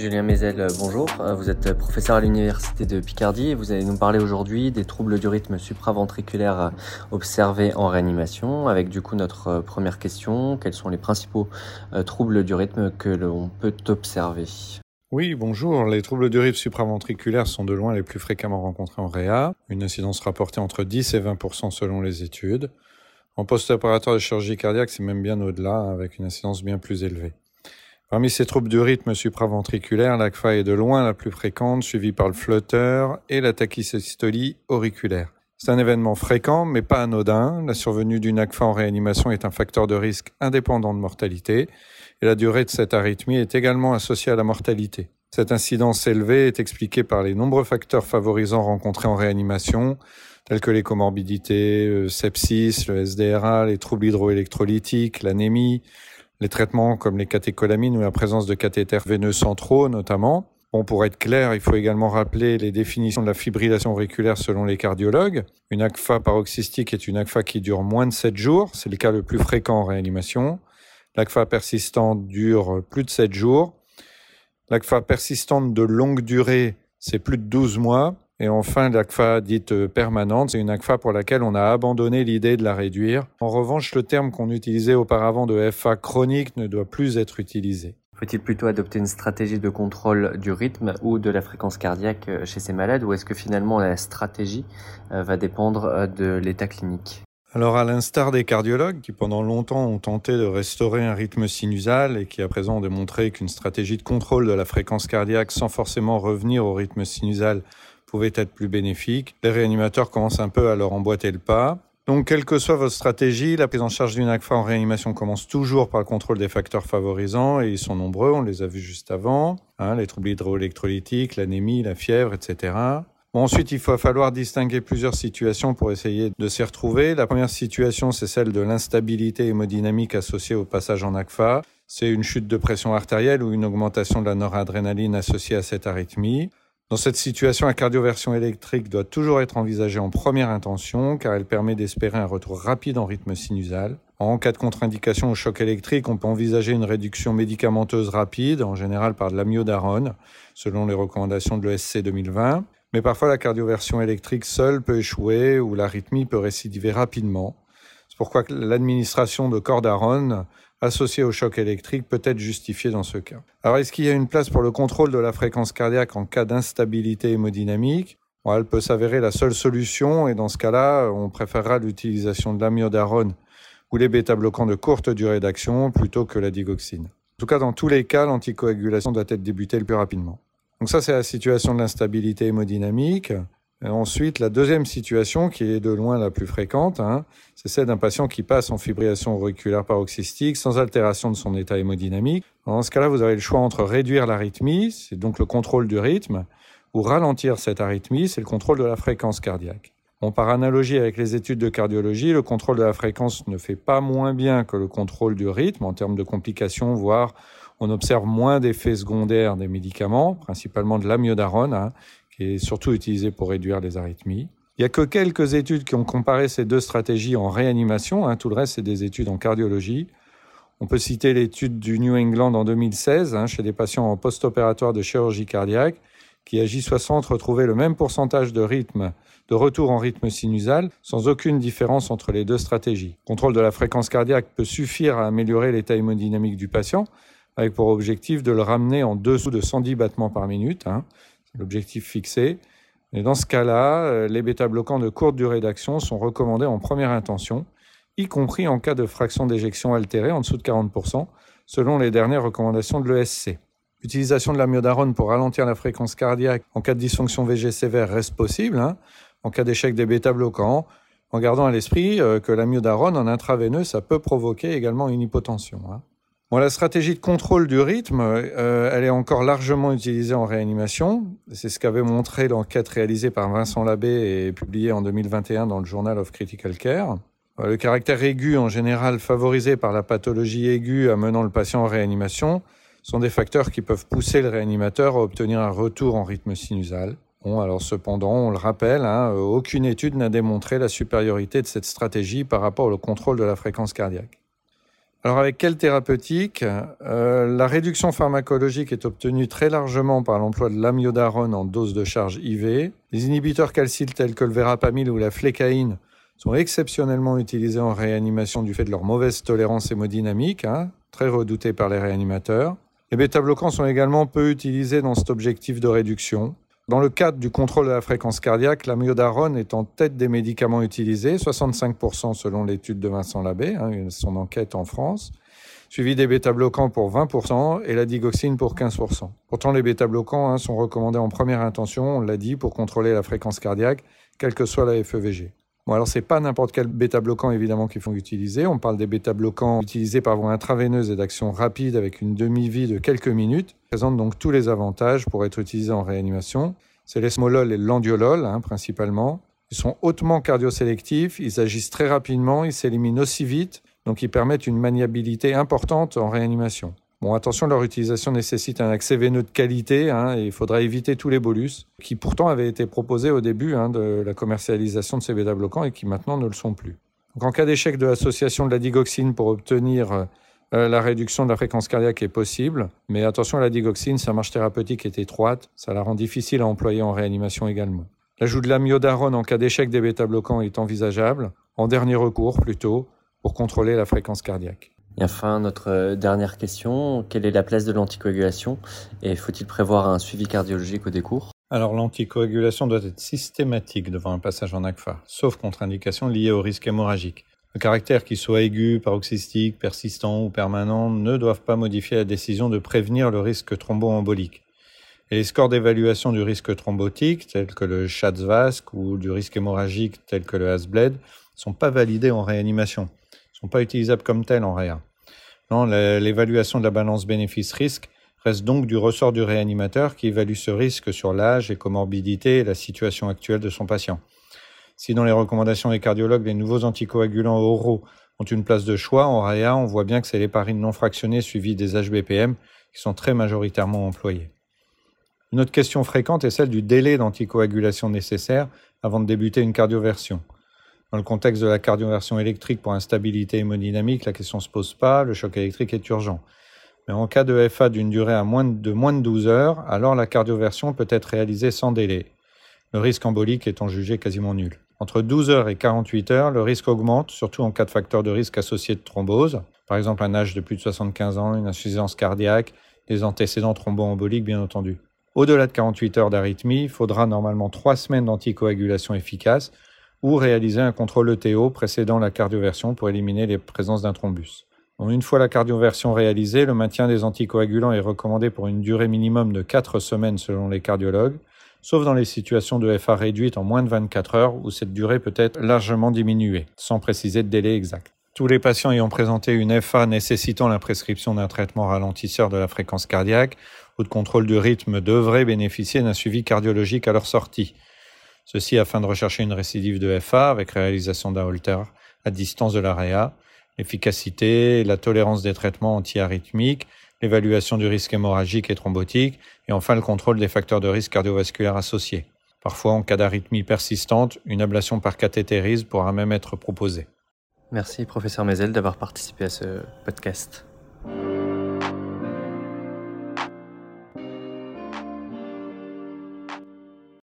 Julien Mézel, bonjour. Euh, vous êtes professeur à l'Université de Picardie et vous allez nous parler aujourd'hui des troubles du rythme supraventriculaire observés en réanimation. Avec du coup notre première question, quels sont les principaux euh, troubles du rythme que l'on peut observer? Oui, bonjour. Les troubles du rythme supraventriculaire sont de loin les plus fréquemment rencontrés en réa, une incidence rapportée entre 10 et 20% selon les études. En post-opératoire de chirurgie cardiaque, c'est même bien au-delà, avec une incidence bien plus élevée. Parmi ces troubles du rythme supraventriculaire, l'ACFA est de loin la plus fréquente, suivie par le flotteur et la tachysystolie auriculaire. C'est un événement fréquent, mais pas anodin. La survenue d'une ACFA en réanimation est un facteur de risque indépendant de mortalité, et la durée de cette arythmie est également associée à la mortalité. Cette incidence élevée est expliquée par les nombreux facteurs favorisants rencontrés en réanimation, tels que les comorbidités, le euh, sepsis, le SDRA, les troubles hydroélectrolytiques, l'anémie, les traitements comme les catécholamines ou la présence de cathéters veineux centraux notamment. Bon, pour être clair, il faut également rappeler les définitions de la fibrillation auriculaire selon les cardiologues. Une ACFA paroxystique est une ACFA qui dure moins de 7 jours, c'est le cas le plus fréquent en réanimation. L'ACFA persistante dure plus de 7 jours. L'ACFA persistante de longue durée, c'est plus de 12 mois. Et enfin, l'ACFA dite euh, permanente, c'est une ACFA pour laquelle on a abandonné l'idée de la réduire. En revanche, le terme qu'on utilisait auparavant de FA chronique ne doit plus être utilisé. Faut-il plutôt adopter une stratégie de contrôle du rythme ou de la fréquence cardiaque euh, chez ces malades ou est-ce que finalement la stratégie euh, va dépendre de l'état clinique? Alors, à l'instar des cardiologues qui pendant longtemps ont tenté de restaurer un rythme sinusal et qui à présent ont démontré qu'une stratégie de contrôle de la fréquence cardiaque sans forcément revenir au rythme sinusal pouvait être plus bénéfique. Les réanimateurs commencent un peu à leur emboîter le pas. Donc, quelle que soit votre stratégie, la prise en charge d'une ACFA en réanimation commence toujours par le contrôle des facteurs favorisants, et ils sont nombreux, on les a vus juste avant, hein, les troubles hydroélectrolytiques, l'anémie, la fièvre, etc. ensuite, il va falloir distinguer plusieurs situations pour essayer de s'y retrouver. La première situation, c'est celle de l'instabilité hémodynamique associée au passage en ACFA. C'est une chute de pression artérielle ou une augmentation de la noradrénaline associée à cette arythmie. Dans cette situation, la cardioversion électrique doit toujours être envisagée en première intention car elle permet d'espérer un retour rapide en rythme sinusal. En cas de contre-indication au choc électrique, on peut envisager une réduction médicamenteuse rapide, en général par de l'amiodarone, selon les recommandations de l'ESC 2020. Mais parfois, la cardioversion électrique seule peut échouer ou l'arythmie peut récidiver rapidement. Pourquoi l'administration de cordarone associée au choc électrique peut être justifiée dans ce cas. Alors, est-ce qu'il y a une place pour le contrôle de la fréquence cardiaque en cas d'instabilité hémodynamique? Elle peut s'avérer la seule solution et dans ce cas-là, on préférera l'utilisation de l'amiodarone ou les bêta-bloquants de courte durée d'action plutôt que la digoxine. En tout cas, dans tous les cas, l'anticoagulation doit être débutée le plus rapidement. Donc ça, c'est la situation de l'instabilité hémodynamique ensuite, la deuxième situation, qui est de loin la plus fréquente, hein, c'est celle d'un patient qui passe en fibrillation auriculaire paroxystique sans altération de son état hémodynamique. Dans ce cas-là, vous avez le choix entre réduire l'arythmie, c'est donc le contrôle du rythme, ou ralentir cette arythmie, c'est le contrôle de la fréquence cardiaque. Bon, par analogie avec les études de cardiologie, le contrôle de la fréquence ne fait pas moins bien que le contrôle du rythme en termes de complications, voire on observe moins d'effets secondaires des médicaments, principalement de l'amiodarone, hein, et surtout utilisé pour réduire les arythmies. Il n'y a que quelques études qui ont comparé ces deux stratégies en réanimation, hein, tout le reste c'est des études en cardiologie. On peut citer l'étude du New England en 2016 hein, chez des patients en post-opératoire de chirurgie cardiaque qui à J60 retrouvaient le même pourcentage de rythme, de retour en rythme sinusal, sans aucune différence entre les deux stratégies. Le contrôle de la fréquence cardiaque peut suffire à améliorer l'état hémodynamique du patient, avec pour objectif de le ramener en dessous de 110 battements par minute. Hein l'objectif fixé. Et dans ce cas-là, euh, les bêta-bloquants de courte durée d'action sont recommandés en première intention, y compris en cas de fraction d'éjection altérée en dessous de 40%, selon les dernières recommandations de l'ESC. L'utilisation de l'amiodarone pour ralentir la fréquence cardiaque en cas de dysfonction VG sévère reste possible, hein, en cas d'échec des bêta-bloquants, en gardant à l'esprit euh, que l'amiodarone en intraveineux, ça peut provoquer également une hypotension. Hein. La stratégie de contrôle du rythme, euh, elle est encore largement utilisée en réanimation. C'est ce qu'avait montré l'enquête réalisée par Vincent Labbé et publiée en 2021 dans le Journal of Critical Care. Euh, le caractère aigu, en général favorisé par la pathologie aiguë amenant le patient en réanimation, sont des facteurs qui peuvent pousser le réanimateur à obtenir un retour en rythme sinusal. Alors cependant, on le rappelle, hein, aucune étude n'a démontré la supériorité de cette stratégie par rapport au contrôle de la fréquence cardiaque. Alors avec quelle thérapeutique? Euh, La réduction pharmacologique est obtenue très largement par l'emploi de l'amiodarone en dose de charge IV. Les inhibiteurs calciles tels que le verapamil ou la flécaïne sont exceptionnellement utilisés en réanimation du fait de leur mauvaise tolérance hémodynamique, hein, très redoutée par les réanimateurs. Les bêta-bloquants sont également peu utilisés dans cet objectif de réduction. Dans le cadre du contrôle de la fréquence cardiaque, l'amiodarone est en tête des médicaments utilisés, 65% selon l'étude de Vincent Labbé, hein, son enquête en France, suivi des bêta-bloquants pour 20% et la digoxine pour 15%. Pourtant, les bêta-bloquants hein, sont recommandés en première intention, on l'a dit, pour contrôler la fréquence cardiaque, quelle que soit la FEVG. Bon, alors c'est pas n'importe quel bêta-bloquant évidemment qu'il faut utiliser. On parle des bêta-bloquants utilisés par voie intraveineuse et d'action rapide avec une demi-vie de quelques minutes. Ils présentent donc tous les avantages pour être utilisés en réanimation. C'est l'esmolol et l'andiolol hein, principalement. Ils sont hautement cardiosélectifs, ils agissent très rapidement, ils s'éliminent aussi vite, donc ils permettent une maniabilité importante en réanimation. Bon, attention, leur utilisation nécessite un accès veineux de qualité hein, et il faudra éviter tous les bolus qui pourtant avaient été proposés au début hein, de la commercialisation de ces bêta-bloquants et qui maintenant ne le sont plus. En cas d'échec de l'association de la digoxine pour obtenir euh, la réduction de la fréquence cardiaque est possible, mais attention, la digoxine, sa marche thérapeutique est étroite, ça la rend difficile à employer en réanimation également. L'ajout de l'amiodarone en cas d'échec des bêta-bloquants est envisageable, en dernier recours plutôt, pour contrôler la fréquence cardiaque. Et enfin, notre euh, dernière question, quelle est la place de l'anticoagulation et faut-il prévoir un suivi cardiologique au décours? Alors l'anticoagulation doit être systématique devant un passage en ACFA, sauf contre-indication liée au risque hémorragique. Le caractère qui soit aigu, paroxystique, persistant ou permanent ne doivent pas modifier la décision de prévenir le risque thromboembolique. Et les scores d'évaluation du risque thrombotique, tels que le SCHATS-VASC ou du risque hémorragique, tel que le HASBLED, sont pas validés en réanimation sont pas utilisables comme tels en réa. l'évaluation de la balance bénéfice-risque reste donc du ressort du réanimateur qui évalue ce risque sur l'âge, les comorbidités et la situation actuelle de son patient. Si dans les recommandations des cardiologues, les nouveaux anticoagulants oraux ont une place de choix, en réa, on voit bien que c'est les parines non fractionnées suivies des HBPM qui sont très majoritairement employées. Une autre question fréquente est celle du délai d'anticoagulation nécessaire avant de débuter une cardioversion. Dans le contexte de la cardioversion électrique pour instabilité hémodynamique, la question ne se pose pas, le choc électrique est urgent. Mais en cas de FA d'une durée de moins de 12 heures, alors la cardioversion peut être réalisée sans délai. Le risque embolique étant jugé quasiment nul. Entre 12 heures et 48 heures, le risque augmente, surtout en cas de facteurs de risque associés de thrombose, par exemple un âge de plus de 75 ans, une insuffisance cardiaque, des antécédents thromboemboliques bien entendu. Au-delà de 48 heures d'arythmie, il faudra normalement 3 semaines d'anticoagulation efficace ou réaliser un contrôle ETO précédant la cardioversion pour éliminer les présences d'un thrombus. une fois la cardioversion réalisée, le maintien des anticoagulants est recommandé pour une durée minimum de 4 semaines selon les cardiologues, sauf dans les situations de FA réduite en moins de 24 heures où cette durée peut être largement diminuée, sans préciser de délai exact. Tous les patients ayant présenté une FA nécessitant la prescription d'un traitement ralentisseur de la fréquence cardiaque ou de contrôle du rythme devraient bénéficier d'un suivi cardiologique à leur sortie. Ceci afin de rechercher une récidive de FA avec réalisation d'un holter à distance de l'AREA, l'efficacité, la tolérance des traitements antiarythmiques, l'évaluation du risque hémorragique et thrombotique, et enfin le contrôle des facteurs de risque cardiovasculaire associés. Parfois, en cas d'arythmie persistante, une ablation par cathétérisme pourra même être proposée. Merci, professeur Mezel, d'avoir participé à ce podcast.